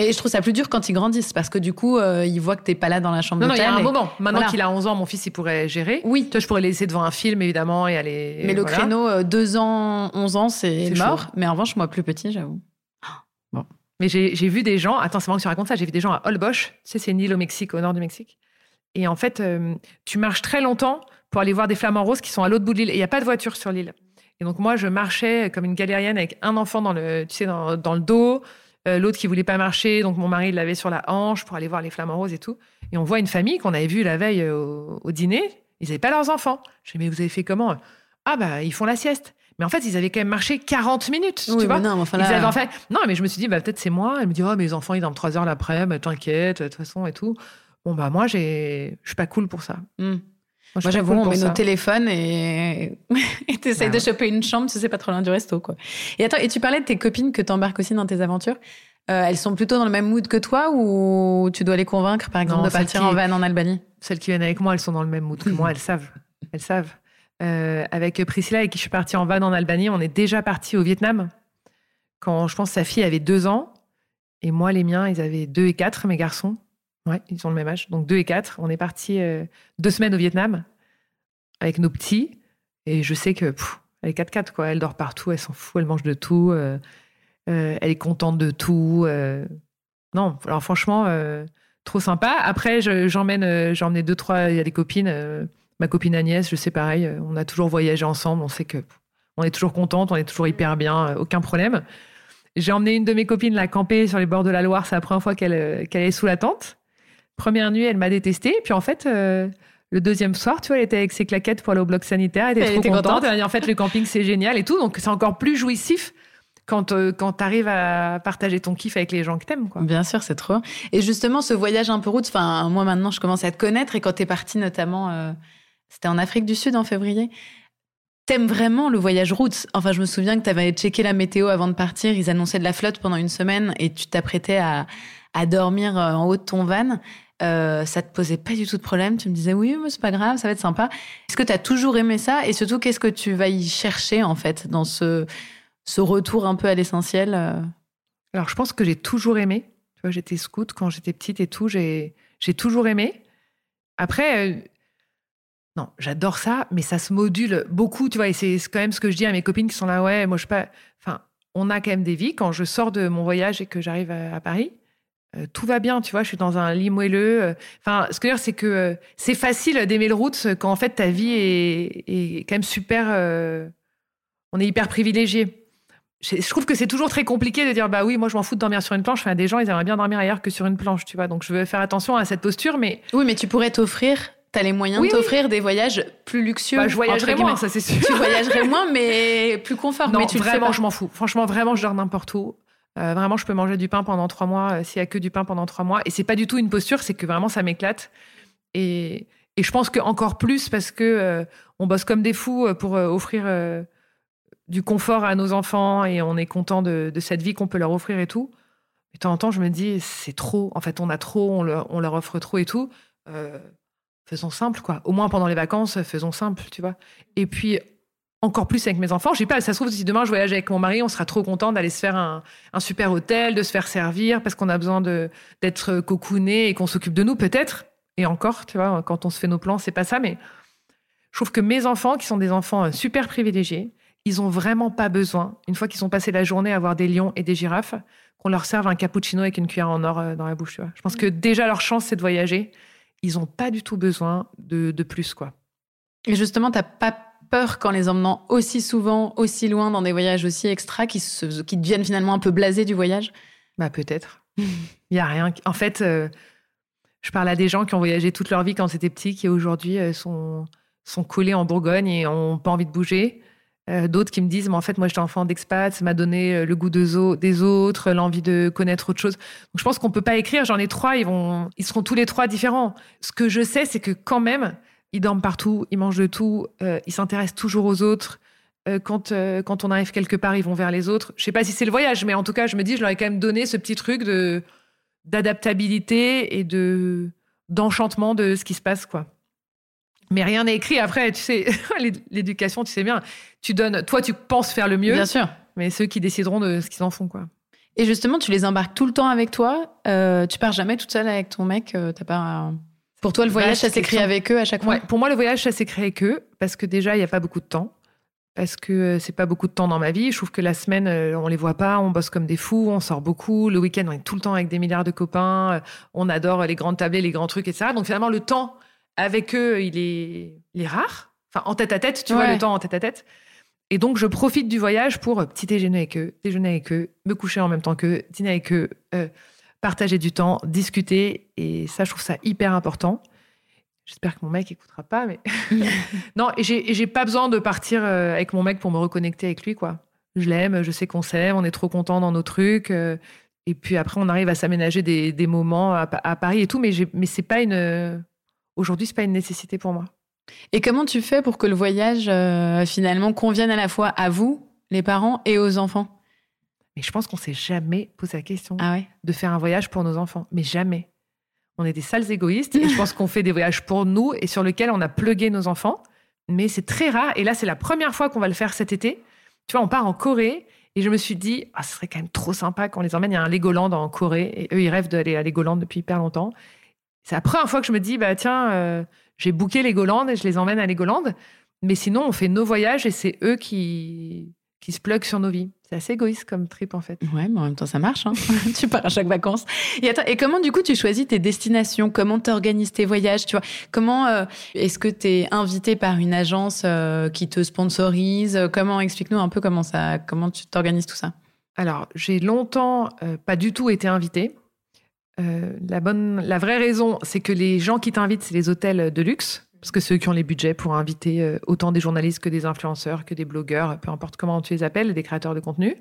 Speaker 2: Et je trouve ça plus dur quand ils grandissent parce que du coup, euh, ils voient que t'es pas là dans la chambre
Speaker 1: Non, non, il y a un
Speaker 2: et-
Speaker 1: moment. Maintenant
Speaker 2: Voilà.
Speaker 1: qu'il a 11 ans, mon fils, il pourrait gérer.
Speaker 2: Oui,
Speaker 1: Toi, je pourrais les laisser devant un film, évidemment, et aller.
Speaker 2: mais le
Speaker 1: voilà.
Speaker 2: créneau 2 ans, 11 ans, c'est mort.
Speaker 1: chaud.
Speaker 2: Mais en revanche, moi plus petit, j'avoue.
Speaker 1: Mais j'ai j'ai vu des gens, attends, c'est marrant que tu racontes ça, j'ai vu des gens à Holbox, tu sais, c'est une île au Mexique, au nord du Mexique. Et en fait, euh, tu marches très longtemps pour aller voir des flamants roses qui sont à l'autre bout de l'île. Et il n'y a pas de voiture sur l'île. Et donc, moi, je marchais comme une galérienne avec un enfant dans le, tu sais, dans, dans le dos, euh, l'autre qui voulait pas marcher. Donc, mon mari l'avait sur la hanche pour aller voir les flamants roses et tout. Et on voit une famille qu'on avait vue la veille euh, au, au dîner. Ils n'avaient pas leurs enfants. Je dis, mais vous avez fait comment Ah, bah, ils font la sieste. Mais en fait, ils avaient quand même marché 40 minutes,
Speaker 2: Oui,
Speaker 1: tu vois.
Speaker 2: mais non, mais enfin
Speaker 1: Ils avaient en fait. Non, mais je me suis dit, bah, peut-être c'est moi. Elle me dit, oh, mes enfants, ils dorment 3 heures l'après-midi, t'inquiète, de toute façon, et tout. Bon, bah, moi, j'ai... je suis pas cool pour ça.
Speaker 2: Hmm.
Speaker 1: Moi,
Speaker 2: j'avoue,
Speaker 1: cool
Speaker 2: on met
Speaker 1: ça.
Speaker 2: nos téléphones et t'essayes de
Speaker 1: ouais.
Speaker 2: choper une chambre, tu sais pas trop loin du resto, quoi. Et attends, et tu parlais de tes copines que t'embarques aussi dans tes aventures. Euh, elles sont plutôt dans le même mood que toi ou tu dois les convaincre, par exemple,
Speaker 1: Non,
Speaker 2: de partir
Speaker 1: qui-
Speaker 2: en van en Albanie?
Speaker 1: Celles qui viennent avec moi, elles sont dans le même mood que moi, elles savent. Elles savent. Euh, avec Priscilla, avec qui je suis partie en van en Albanie, on est déjà parti au Vietnam. Quand je pense sa fille avait deux ans. Et moi, les miens, ils avaient deux et quatre, mes garçons. Ouais, ils ont le même âge. Donc deux et quatre. On est parti euh, deux semaines au Vietnam avec nos petits. Et je sais que pff, elle est 4-4, quoi. Elle dort partout, elle s'en fout, elle mange de tout. euh, euh, elle est contente de tout. Non, alors franchement, trop sympa. Après, je- j'emmène, euh, j'ai emmené deux, trois, il y a des copines. ma copine Agnès, je sais pareil, on a toujours voyagé ensemble, on sait que on est toujours contente, on est toujours hyper bien, aucun problème. J'ai emmené une de mes copines la camper sur les bords de la Loire, c'est la première fois qu'elle est sous la tente. Première nuit, elle m'a détestée, puis en fait, euh, le deuxième soir, tu vois, elle était avec ses claquettes pour aller au bloc sanitaire, elle était
Speaker 2: Elle
Speaker 1: trop
Speaker 2: était
Speaker 1: contente.
Speaker 2: contente.
Speaker 1: Elle m'a dit, en fait, le camping, c'est génial et tout, donc c'est encore plus jouissif quand, euh, quand tu arrives à partager ton kiff avec les gens que t'aimes, quoi.
Speaker 2: Bien sûr, c'est trop. Et justement, ce voyage un peu route, enfin, moi maintenant, je commence à te connaître et quand t'es parti notamment, euh, c'était en Afrique du Sud en février. T'aimes vraiment le voyage route? Enfin, je me souviens que t'avais checké la météo avant de partir. Ils annonçaient de la flotte pendant une semaine et tu t'apprêtais à, à dormir en haut de ton van. Euh, ça te posait pas du tout de problème. Tu me disais oui, mais c'est pas grave, ça va être sympa. Est-ce que t'as toujours aimé ça? Et surtout, qu'est-ce que tu vas y chercher en fait dans ce, retour un peu à l'essentiel euh?
Speaker 1: Alors, je pense que j'ai toujours aimé. Tu vois, j'étais scout quand j'étais petite et tout. J'ai, toujours aimé. Après, euh, non, j'adore ça, mais ça se module beaucoup, tu vois. Et c'est quand même ce que je dis à mes copines qui sont là. Ouais, moi, je pas. Enfin, on a quand même des vies. Quand je sors de mon voyage et que j'arrive à Paris, euh, tout va bien, tu vois. Je suis dans un lit moelleux. euh. Enfin, ce que je veux dire, c'est que euh, c'est facile d'aimer le route quand en fait ta vie est, est quand même super. euh, on est hyper privilégié je je trouve que c'est toujours très compliqué de dire bah oui moi je m'en fous de dormir sur une planche enfin des gens ils aimeraient bien dormir ailleurs que sur une planche tu vois donc je veux faire attention à cette posture mais
Speaker 2: Oui, mais tu pourrais t'offrir, t'as les moyens
Speaker 1: Oui,
Speaker 2: de t'offrir des voyages plus luxueux.
Speaker 1: bah, je voyagerai
Speaker 2: entre
Speaker 1: moins ça c'est sûr
Speaker 2: Tu voyagerais moins, mais plus confort.
Speaker 1: non
Speaker 2: mais tu
Speaker 1: vraiment je m'en fous franchement vraiment je dors n'importe où Euh, vraiment je peux manger du pain pendant trois mois euh, s'il y a que du pain pendant trois mois et c'est pas du tout une posture c'est que vraiment ça m'éclate et, et je pense que encore plus parce que euh, on bosse comme des fous euh, pour offrir du confort à nos enfants et on est content de, cette vie qu'on peut leur offrir et tout. Mais de temps en temps, je me dis, c'est trop. En fait, on a trop, on leur, on leur offre trop et tout. Faisons simple, quoi. Au moins pendant les vacances, faisons simple, tu vois. Et puis, encore plus avec mes enfants. Je sais pas, ça se trouve, si demain je voyage avec mon mari, on sera trop content d'aller se faire un, un, super hôtel, de se faire servir parce qu'on a besoin d'être cocooné et qu'on s'occupe de nous, peut-être. Et encore, tu vois, quand on se fait nos plans, c'est pas ça, mais je trouve que mes enfants, qui sont des enfants euh, super privilégiés, ils ont vraiment pas besoin, une fois qu'ils ont passé la journée à voir des lions et des girafes, qu'on leur serve un cappuccino avec une cuillère en or euh, dans la bouche. Tu vois. Je pense que déjà leur chance, c'est de voyager. Ils n'ont pas du tout besoin de, de plus, quoi.
Speaker 2: Et justement, t'as pas peur qu'en les emmenant aussi souvent, aussi loin, dans des voyages aussi extra, qui, deviennent finalement un peu blasés du voyage?
Speaker 1: Bah peut-être. Il a rien. En fait, euh, je parle à des gens qui ont voyagé toute leur vie quand c'était petit, qui aujourd'hui sont sont collés en Bourgogne et n'ont pas envie de bouger. Euh, d'autres qui me disent, mais en fait, moi, j'étais enfant d'expat, ça m'a donné euh, le goût de des autres, l'envie de connaître autre chose. Donc, je pense qu'on peut pas écrire. J'en ai trois, ils vont, ils seront tous les trois différents. Ce que je sais, c'est que quand même, ils dorment partout, ils mangent de tout, euh, ils s'intéressent toujours aux autres. quand, quand on arrive quelque part, ils vont vers les autres. Je sais pas si c'est le voyage, mais en tout cas, je me dis, je leur ai quand même donné ce petit truc de d'adaptabilité et de d'enchantement de ce qui se passe, quoi. Mais rien n'est écrit. Après, tu sais, l'éducation, tu sais bien, tu donnes, toi, tu penses faire le mieux.
Speaker 2: Bien sûr.
Speaker 1: Mais ceux qui décideront de ce qu'ils en font, quoi.
Speaker 2: Et justement, tu les embarques tout le temps avec toi. Euh, tu pars jamais toute seule avec ton mec. Euh, t'as pas. Pour toi, le voyage, ça s'écrit avec eux à chaque fois. Ouais,
Speaker 1: pour moi, le voyage, ça s'écrit avec eux parce que déjà, il n'y a pas beaucoup de temps. Parce que euh, c'est pas beaucoup de temps dans ma vie. Je trouve que la semaine, on les voit pas, on bosse comme des fous, on sort beaucoup. Le week-end, on est tout le temps avec des milliards de copains. On adore les grandes tablées, les grands trucs, etc. Donc finalement, le temps avec eux, il est, il est rare. Enfin, en tête à tête, tu vois, le temps en tête à tête. Et donc, je profite du voyage pour petit déjeuner avec eux, déjeuner avec eux, me coucher en même temps qu'eux, dîner avec eux, euh, partager du temps, discuter. Et ça, je trouve ça hyper important. J'espère que mon mec écoutera pas, mais non. Et j'ai pas besoin de partir euh, avec mon mec pour me reconnecter avec lui, quoi. Je l'aime, je sais qu'on s'aime, on est trop content dans nos trucs. Euh, et puis après, on arrive à s'aménager des, des, moments à, à, Paris et tout, mais, mais c'est pas une Aujourd'hui, c'est pas une nécessité pour moi.
Speaker 2: Et comment tu fais pour que le voyage euh, finalement convienne à la fois à vous, les parents, et aux enfants?
Speaker 1: Mais je pense qu'on s'est jamais posé la question
Speaker 2: ah
Speaker 1: de faire un voyage pour nos enfants, mais jamais. On est des sales égoïstes et je pense qu'on fait des voyages pour nous et sur lesquels on a plugué nos enfants, mais c'est très rare. Et là, c'est la première fois qu'on va le faire cet été. Tu vois, on part en Corée et je me suis dit, ah, ce serait quand même trop sympa qu'on les emmène. Il y a un Legoland en Corée et eux, ils rêvent d'aller à Legoland depuis hyper longtemps. C'est la première fois que je me dis, bah tiens, euh, j'ai booké les Golandes et je les emmène à les Golandes. Mais sinon, on fait nos voyages et c'est eux qui, qui se pluguent sur nos vies. C'est assez égoïste comme trip en fait.
Speaker 2: Ouais, mais en même temps, ça marche. Hein. tu pars à chaque vacances. Et, attends, et comment du coup tu choisis tes destinations? Comment tu organises tes voyages Tu vois? Comment euh, est-ce que tu es invité par une agence euh, qui te sponsorise? Comment explique-nous un peu comment ça, comment tu t'organises tout ça
Speaker 1: Alors, j'ai longtemps pas du tout été invitée. Euh, la, bonne, la vraie raison, c'est que les gens qui t'invitent, c'est les hôtels de luxe, parce que ceux qui ont les budgets pour inviter euh, autant des journalistes que des influenceurs, que des blogueurs, peu importe comment tu les appelles, des créateurs de contenu.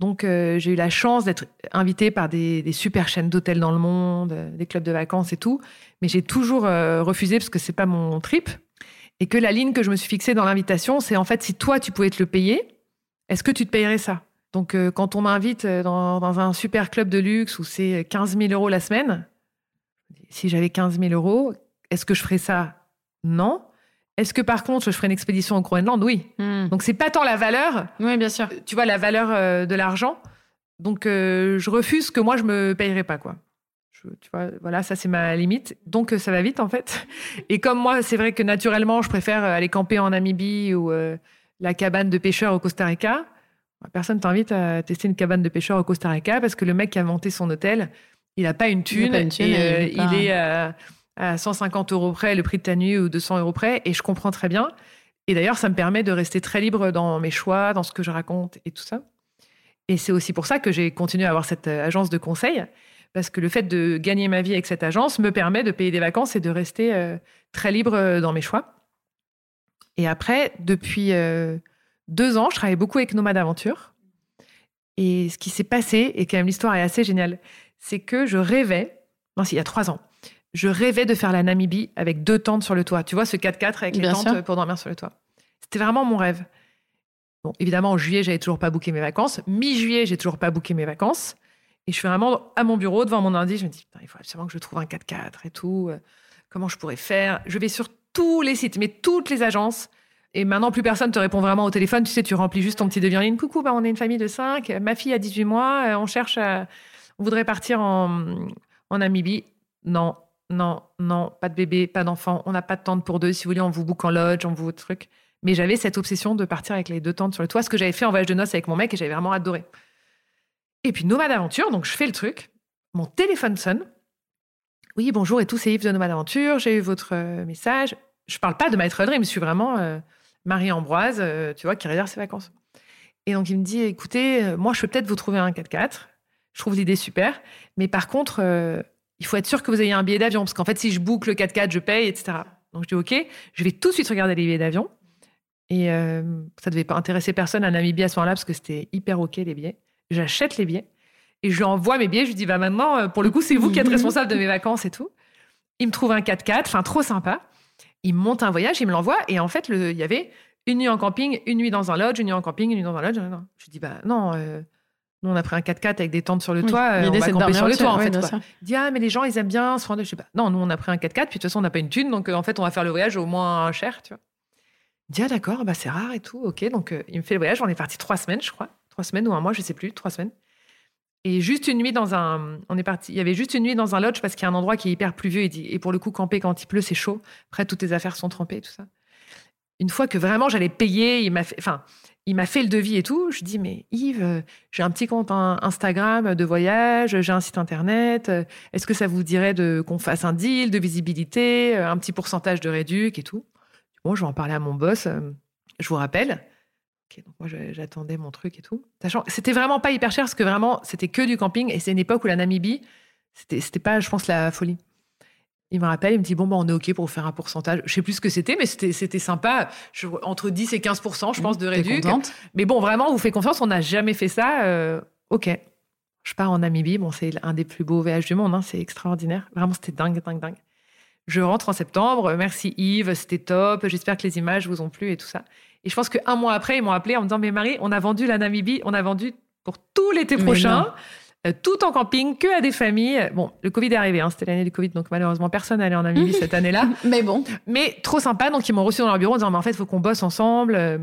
Speaker 1: Donc euh, j'ai eu la chance d'être invitée par des, super chaînes d'hôtels dans le monde, des clubs de vacances et tout, mais j'ai toujours refusé parce que c'est pas mon trip. Et que la ligne que je me suis fixée dans l'invitation, c'est en fait si toi tu pouvais te le payer, est-ce que tu te payerais ça? Donc, euh, quand on m'invite euh, dans, un super club de luxe où c'est 15 000 euros la semaine, si j'avais 15 000 euros, est-ce que je ferais ça? Non. Est-ce que par contre, je ferais une expédition au Groenland? Oui. Hmm. Donc, c'est pas tant la valeur.
Speaker 2: Oui, bien sûr.
Speaker 1: Tu vois, la valeur euh, de l'argent. Donc, je refuse que moi, je me payerais pas, quoi. tu vois, voilà, ça, c'est ma limite. Donc, ça va vite, en fait. Et comme moi, c'est vrai que naturellement, je préfère aller camper en Namibie ou la cabane de pêcheurs au Costa Rica Personne t'invite à tester une cabane de pêcheur au Costa Rica parce que le mec qui a monté son hôtel, il n'a pas une thune. Il, et, euh, il, est à, 150 euros près le prix de ta nuit ou 200 euros près. Et je comprends très bien. Et d'ailleurs, ça me permet de rester très libre dans mes choix, dans ce que je raconte et tout ça. Et c'est aussi pour ça que j'ai continué à avoir cette euh, agence de conseil. Parce que le fait de gagner ma vie avec cette agence me permet de payer des vacances et de rester euh, très libre dans mes choix. Et après, depuis deux ans, je travaillais beaucoup avec Nomade Aventure. Et ce qui s'est passé, et quand même l'histoire est assez géniale, c'est que je rêvais, non, il y a trois ans, je rêvais de faire la Namibie avec deux tentes sur le toit. Tu vois, ce 4x4 avec les tentes pour dormir sur le toit. C'était vraiment mon rêve. Bon, évidemment, en juillet, j'avais toujours pas booké mes vacances. Mi-juillet, j'ai toujours pas booké mes vacances. Et je suis vraiment à mon bureau devant mon ordi. Je me dis, il faut absolument que je trouve un 4x4 et tout. Euh, comment je pourrais faire? Je vais sur tous les sites, mais toutes les agences Et maintenant, plus personne te répond vraiment au téléphone. Tu sais, tu remplis juste ton petit devis en ligne. Coucou, bah, on est une famille de cinq. Ma fille a 18 mois. euh, On cherche à... On voudrait partir en, en Namibie. Non, non, non, pas de bébé, pas d'enfant. On n'a pas de tente pour deux. Si vous voulez, on vous book en lodge, on vous truc. Mais j'avais cette obsession de partir avec les deux tentes sur le toit, ce que j'avais fait en voyage de noces avec mon mec et j'avais vraiment adoré. Et puis, nomade aventure, donc je fais le truc. Mon téléphone sonne. Oui, bonjour et tout, c'est Yves de Nomade Aventure. J'ai eu votre euh, message. Je parle pas de My Dream, je suis vraiment euh, Marie-Ambroise, euh, tu vois, qui réserve ses vacances. Et donc, il me dit écoutez, moi, je peux peut-être vous trouver un 4x4. Je trouve l'idée super. Mais par contre, il faut être sûr que vous ayez un billet d'avion. Parce qu'en fait, si je boucle le 4x4, je paye, etc. Donc, je dis OK, je vais tout de suite regarder les billets d'avion. Et euh, ça devait pas intéresser personne à Namibie à ce moment-là, parce que c'était hyper OK, les billets. J'achète les billets. Et je lui envoie mes billets. Je lui dis, bah maintenant, euh, pour le coup, c'est vous qui êtes responsable de mes vacances et tout. Il me trouve un 4x4, enfin, trop sympa. Il monte un voyage, il me l'envoie. Et en fait, il y avait une nuit en camping, une nuit dans un lodge, une nuit en camping, une nuit dans un lodge. Je dis, bah non, euh, nous, on a pris un 4x4 avec des tentes sur le
Speaker 2: Oui,
Speaker 1: toit. euh,
Speaker 2: L'idée, c'est de dormir
Speaker 1: sur le toit, en fait. quoi. dit, ah, mais les gens, ils aiment bien se rendre. Je dis, bah non, nous, on a pris un 4x4, puis de toute façon, on n'a pas une thune. Donc, euh, en fait, on va faire le voyage au moins cher, tu vois. Dit, ah, d'accord, bah c'est rare et tout. OK. Donc, euh, il me fait le voyage. On est parti trois semaines, je crois. Trois semaines ou un mois, je sais plus. Trois semaines. Et juste une nuit dans un. On est parti. Il y avait juste une nuit dans un lodge parce qu'il y a un endroit qui est hyper pluvieux. Dit, et pour le coup, camper quand il pleut, c'est chaud. Après, toutes tes affaires sont trempées, tout ça. Une fois que vraiment j'allais payer, il m'a fait. Enfin, il m'a fait le devis et tout. Je dis, mais Yves, euh, j'ai un petit compte in- Instagram de voyage, j'ai un site internet. euh, Est-ce que ça vous dirait de qu'on fasse un deal de visibilité, euh, un petit pourcentage de réduc et tout? Bon, je vais en parler à mon boss. Je vous rappelle. Donc moi j'attendais mon truc et tout. C'était vraiment pas hyper cher parce que vraiment c'était que du camping et c'est une époque où la Namibie, c'était c'était pas, je pense, la folie. Il me rappelle, il me dit bon bah on est ok pour faire un pourcentage. Je sais plus ce que c'était, mais c'était c'était sympa. Je- entre 10 et 15% je pense de
Speaker 2: T'es
Speaker 1: réduc.
Speaker 2: contente?
Speaker 1: Mais bon, vraiment, on vous fait confiance, on n'a jamais fait ça. euh, ok. Je pars en Namibie, bon, c'est un des plus beaux voyages du monde, hein, c'est extraordinaire. Vraiment, c'était dingue, dingue, dingue. Je rentre en septembre, merci Yves, c'était top, j'espère que les images vous ont plu et tout ça. Et je pense qu'un mois après, ils m'ont appelé en me disant, mais Marie, on a vendu la Namibie, on a vendu pour tout l'été
Speaker 2: Mais
Speaker 1: prochain,
Speaker 2: non.
Speaker 1: Euh, tout en camping, que à des familles. Bon, le Covid est arrivé, hein, c'était l'année du Covid, donc malheureusement, personne n'allait en Namibie cette année-là.
Speaker 2: Mais bon,
Speaker 1: Mais trop sympa, donc ils m'ont reçu dans leur bureau en disant mais en fait il faut qu'on bosse ensemble. euh,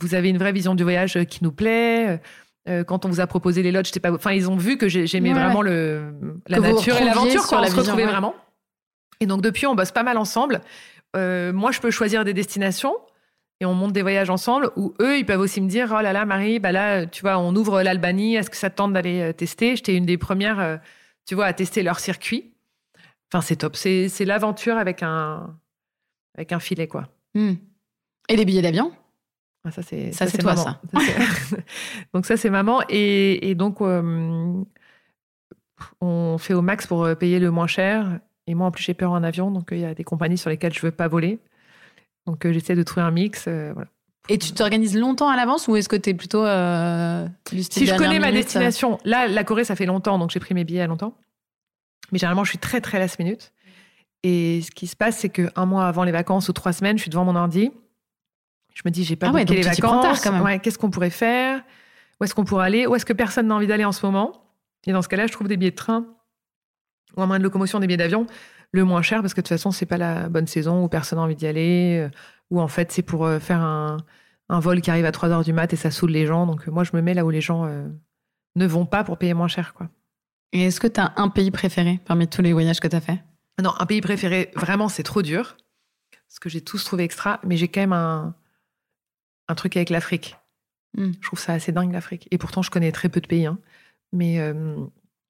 Speaker 1: Vous avez une vraie vision du voyage euh, qui nous plaît. euh, Quand on vous a proposé les lodges, pas. Enfin, ils ont vu que j'ai- j'aimais
Speaker 2: Ouais,
Speaker 1: vraiment le la
Speaker 2: Que
Speaker 1: nature et l'aventure quand
Speaker 2: la
Speaker 1: on se
Speaker 2: vision,
Speaker 1: retrouvait
Speaker 2: ouais.
Speaker 1: vraiment. Et donc depuis, on bosse pas mal ensemble. Euh, moi, je peux choisir des destinations et on monte des voyages ensemble. Ou eux, ils peuvent aussi me dire oh là là, Marie, bah là, tu vois, on ouvre l'Albanie. Est-ce que ça te tente d'aller euh, tester? J'étais une des premières, euh, tu vois, à tester leur circuit. Enfin, c'est top. C'est c'est l'aventure avec un avec un filet, quoi.
Speaker 2: Hmm. Et les billets d'avion?
Speaker 1: Ah, ça, c'est
Speaker 2: Ça, c'est toi,
Speaker 1: maman.
Speaker 2: ça.
Speaker 1: c'est- donc, ça, c'est maman. Et, et donc, euh, on fait au max pour payer le moins cher. Et moi, en plus, j'ai peur en avion. Donc, il y a des compagnies sur lesquelles je veux pas voler. Donc, euh, j'essaie de trouver un mix. euh, voilà.
Speaker 2: Et tu t'organises longtemps à l'avance ou est-ce que tu es plutôt euh, du style
Speaker 1: Si je connais ma
Speaker 2: minute,
Speaker 1: destination, là, la Corée, ça fait longtemps. Donc, j'ai pris mes billets à longtemps. Mais généralement, je suis très, très last minute. Et ce qui se passe, c'est qu'un mois avant les vacances ou trois semaines, je suis devant mon ordi. Je me dis, j'ai pas
Speaker 2: Ah ouais,
Speaker 1: les vacances. Ouais, Qu'est-ce qu'on pourrait faire? Où est-ce qu'on pourrait aller? Où est-ce que personne n'a envie d'aller en ce moment? Et dans ce cas-là, je trouve des billets de train ou un moyen de locomotion des billets d'avion le moins cher parce que de toute façon, c'est pas la bonne saison où personne n'a envie d'y aller. euh, Ou en fait, c'est pour euh, faire un, un vol qui arrive à 3 heures du mat et ça saoule les gens. Donc, euh, moi, je me mets là où les gens euh, ne vont pas pour payer moins cher. quoi.
Speaker 2: Et est-ce que tu as un pays préféré parmi tous les voyages que tu as fait?
Speaker 1: Non, un pays préféré, vraiment, c'est trop dur. Parce que j'ai tous trouvé extra, mais j'ai quand même un, un truc avec l'Afrique.
Speaker 2: Hmm.
Speaker 1: Je trouve ça assez dingue, l'Afrique. Et pourtant, je connais très peu de pays. hein. Mais euh,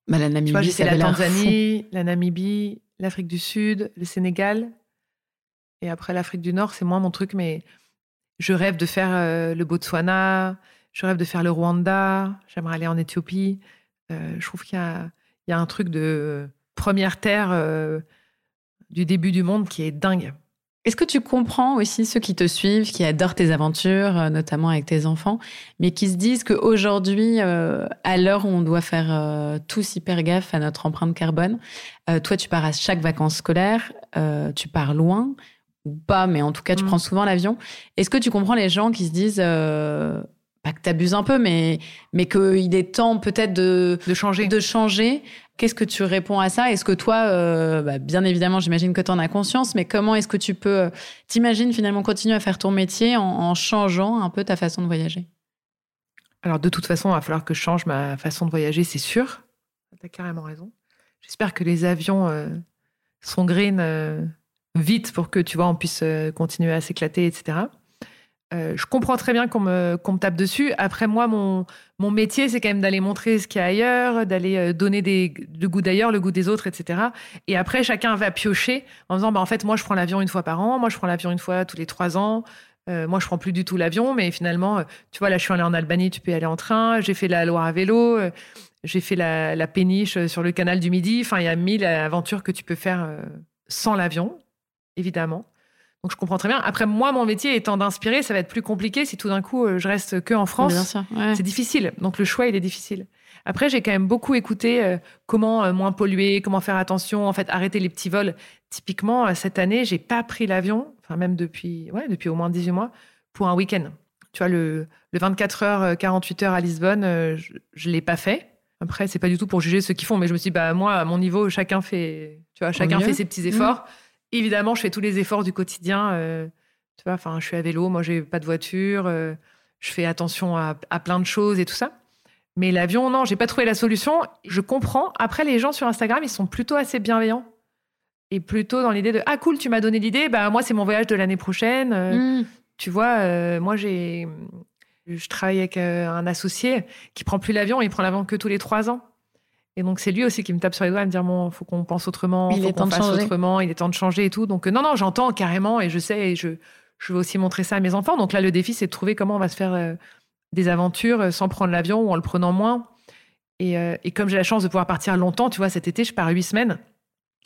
Speaker 2: bah, La
Speaker 1: tu vois,
Speaker 2: Namibie, avait
Speaker 1: la
Speaker 2: fou.
Speaker 1: Tanzanie, la Namibie, l'Afrique du Sud, le Sénégal. Et après, l'Afrique du Nord, c'est moins mon truc, mais je rêve de faire euh, le Botswana, je rêve de faire le Rwanda, j'aimerais aller en Éthiopie. Euh, je trouve qu'il y a, un truc de première terre euh, du début du monde qui est dingue.
Speaker 2: Est-ce que tu comprends aussi ceux qui te suivent, qui adorent tes aventures, euh, notamment avec tes enfants, mais qui se disent qu'aujourd'hui, euh, à l'heure où on doit faire euh, tous hyper gaffe à notre empreinte carbone, euh, toi, tu pars à chaque vacances scolaires, tu pars loin, ou pas, mais en tout cas, tu
Speaker 1: Mm.
Speaker 2: prends souvent l'avion. Est-ce que tu comprends les gens qui se disent, pas que tu abuses un peu, mais, mais qu'il est temps peut-être de,
Speaker 1: De changer.
Speaker 2: de changer Qu'est-ce que tu réponds à ça? Est-ce que toi, euh, bah, bien évidemment, j'imagine que tu en as conscience, mais comment est-ce que tu peux, euh, t'imagines finalement continuer à faire ton métier en, changeant un peu ta façon de voyager?
Speaker 1: Alors de toute façon, il va falloir que je change ma façon de voyager, c'est sûr. Tu as carrément raison. J'espère que les avions euh, sont green vite pour que tu vois on puisse continuer à s'éclater, etc. Euh, je comprends très bien qu'on me, tape dessus. Après, moi, mon, métier, c'est quand même d'aller montrer ce qu'il y a ailleurs, d'aller euh, donner le goût d'ailleurs, le goût des autres, etc. Et après, chacun va piocher en disant, bah, en fait, moi, je prends l'avion une fois par an, moi, je prends l'avion une fois tous les trois ans. Euh, moi, je prends plus du tout l'avion, mais finalement, tu vois, là, je suis allée en Albanie, tu peux aller en train. J'ai fait la Loire à vélo, j'ai fait la, la, péniche sur le canal du Midi. Enfin, il y a mille aventures que tu peux faire sans l'avion, évidemment. Donc je comprends très bien. Après, moi, mon métier étant d'inspirer, ça va être plus compliqué si tout d'un coup euh, je reste que en France. C'est difficile. Donc le choix, il est difficile. Après, j'ai quand même beaucoup écouté euh, comment euh, moins polluer, comment faire attention, en fait, arrêter les petits vols. Typiquement, cette année, j'ai pas pris l'avion, enfin même depuis, ouais, depuis au moins 18 mois, pour un week-end. Tu vois, le, le 24 heures, 48 heures à Lisbonne, je, je l'ai pas fait. Après, c'est pas du tout pour juger ceux qui font, mais je me suis dit, bah moi, à mon niveau, chacun fait, tu vois, chacun fait ses petits efforts. Mmh. Évidemment, je fais tous les efforts du quotidien. Euh, tu vois, enfin, je suis à vélo, moi, j'ai pas de voiture. Euh, je fais attention à, plein de choses et tout ça. Mais l'avion, non, j'ai pas trouvé la solution. Je comprends. Après, les gens sur Instagram, ils sont plutôt assez bienveillants et plutôt dans l'idée de ah cool, tu m'as donné l'idée. Bah moi, c'est mon voyage de l'année prochaine. Euh, mm. Tu vois, moi j'ai, je travaille avec un associé qui prend plus l'avion. Il prend l'avion que tous les trois ans. Et donc, c'est lui aussi qui me tape sur les doigts et me dire bon, faut qu'on pense autrement, il faut qu'on fasse autrement, il est temps de changer et tout. Donc, euh, non, non, j'entends carrément et je sais et je, je veux aussi montrer ça à mes enfants. Donc là, le défi, c'est de trouver comment on va se faire euh, des aventures euh, sans prendre l'avion ou en le prenant moins. Et, et comme j'ai la chance de pouvoir partir longtemps, tu vois, cet été, je pars huit semaines.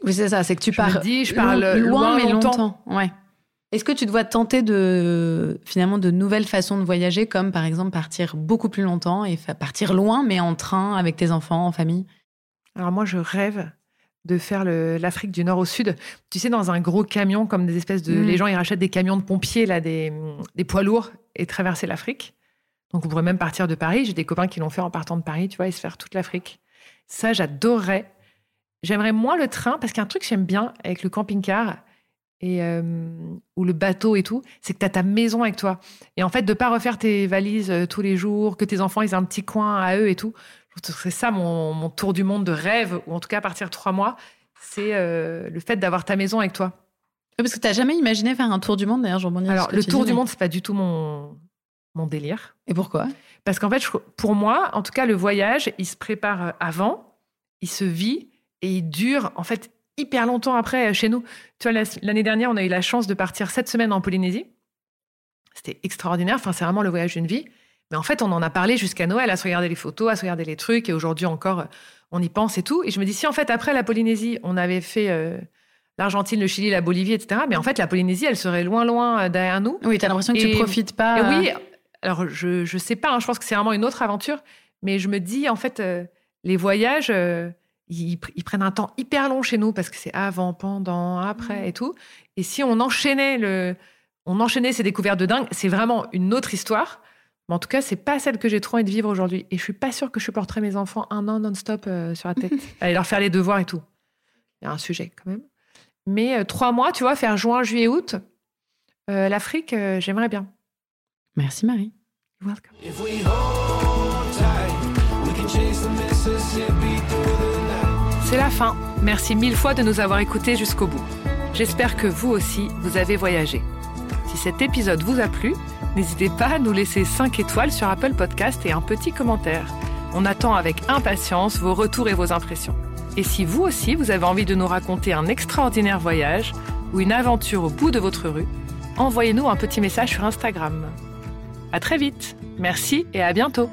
Speaker 2: Oui, c'est ça, c'est que tu
Speaker 1: je
Speaker 2: pars.
Speaker 1: dis, je pars loin, mais longtemps.
Speaker 2: Ouais. Est-ce que tu dois tenter de finalement de nouvelles façons de voyager, comme par exemple partir beaucoup plus longtemps et partir loin, mais en train avec tes enfants, en famille?
Speaker 1: Alors moi, je rêve de faire l'Afrique du Nord au Sud. Tu sais, dans un gros camion, comme des espèces de... Mm. Les gens, ils rachètent des camions de pompiers, là, des, des poids lourds, et traverser l'Afrique. Donc on pourrait même partir de Paris. J'ai des copains qui l'ont fait en partant de Paris, tu vois, et se faire toute l'Afrique. Ça, j'adorerais. J'aimerais moins le train, parce qu'un truc que j'aime bien avec le camping-car, et euh, ou le bateau et tout, c'est que tu as ta maison avec toi. Et en fait, de pas refaire tes valises euh, tous les jours, que tes enfants ils aient un petit coin à eux et tout, c'est ça mon, tour du monde de rêve, ou en tout cas à partir de trois mois, c'est euh, le fait d'avoir ta maison avec toi.
Speaker 2: Parce que tu n'as jamais imaginé faire un tour du monde, d'ailleurs, jean
Speaker 1: Alors, le tour du monde, c'est pas du tout mon, mon délire.
Speaker 2: Et pourquoi?
Speaker 1: Parce qu'en fait, pour moi, en tout cas, le voyage, il se prépare euh, avant, il se vit et il dure, en fait, hyper longtemps après euh, chez nous. Tu vois, l'année dernière, on a eu la chance de partir sept semaines en Polynésie. C'était extraordinaire. Enfin, c'est vraiment le voyage d'une vie. Mais en fait, on en a parlé jusqu'à Noël, à se regarder les photos, à se regarder les trucs, et aujourd'hui encore, on y pense et tout. Et je me dis, si en fait, après la Polynésie, on avait fait euh, l'Argentine, le Chili, la Bolivie, etc., mais en fait, la Polynésie, elle serait loin, loin euh, derrière nous.
Speaker 2: Oui, tu as l'impression que tu profites pas.
Speaker 1: Et oui, alors je, je sais pas, hein, je pense que c'est vraiment une autre aventure, mais je me dis, en fait, euh, les voyages, ils, prennent un temps hyper long chez nous parce que c'est avant, pendant, après et tout. Et si on enchaînait le. On enchaînait ces découvertes de dingue, c'est vraiment une autre histoire. Mais en tout cas, c'est pas celle que j'ai trop envie de vivre aujourd'hui. Et je suis pas sûre que je supporterai mes enfants un an non-stop euh, sur la tête. Aller leur faire les devoirs et tout. Il y a un sujet quand même. Mais euh, trois mois, tu vois, faire juin, juillet, août, euh, l'Afrique, j'aimerais bien.
Speaker 2: Merci Marie.
Speaker 1: welcome. C'est la fin. Merci mille fois de nous avoir écoutés jusqu'au bout. J'espère que vous aussi, vous avez voyagé. Si cet épisode vous a plu, N'hésitez pas à nous laisser 5 étoiles sur Apple Podcast et un petit commentaire. On attend avec impatience vos retours et vos impressions. Et si vous aussi vous avez envie de nous raconter un extraordinaire voyage ou une aventure au bout de votre rue, envoyez-nous un petit message sur Instagram. À très vite. Merci et à bientôt.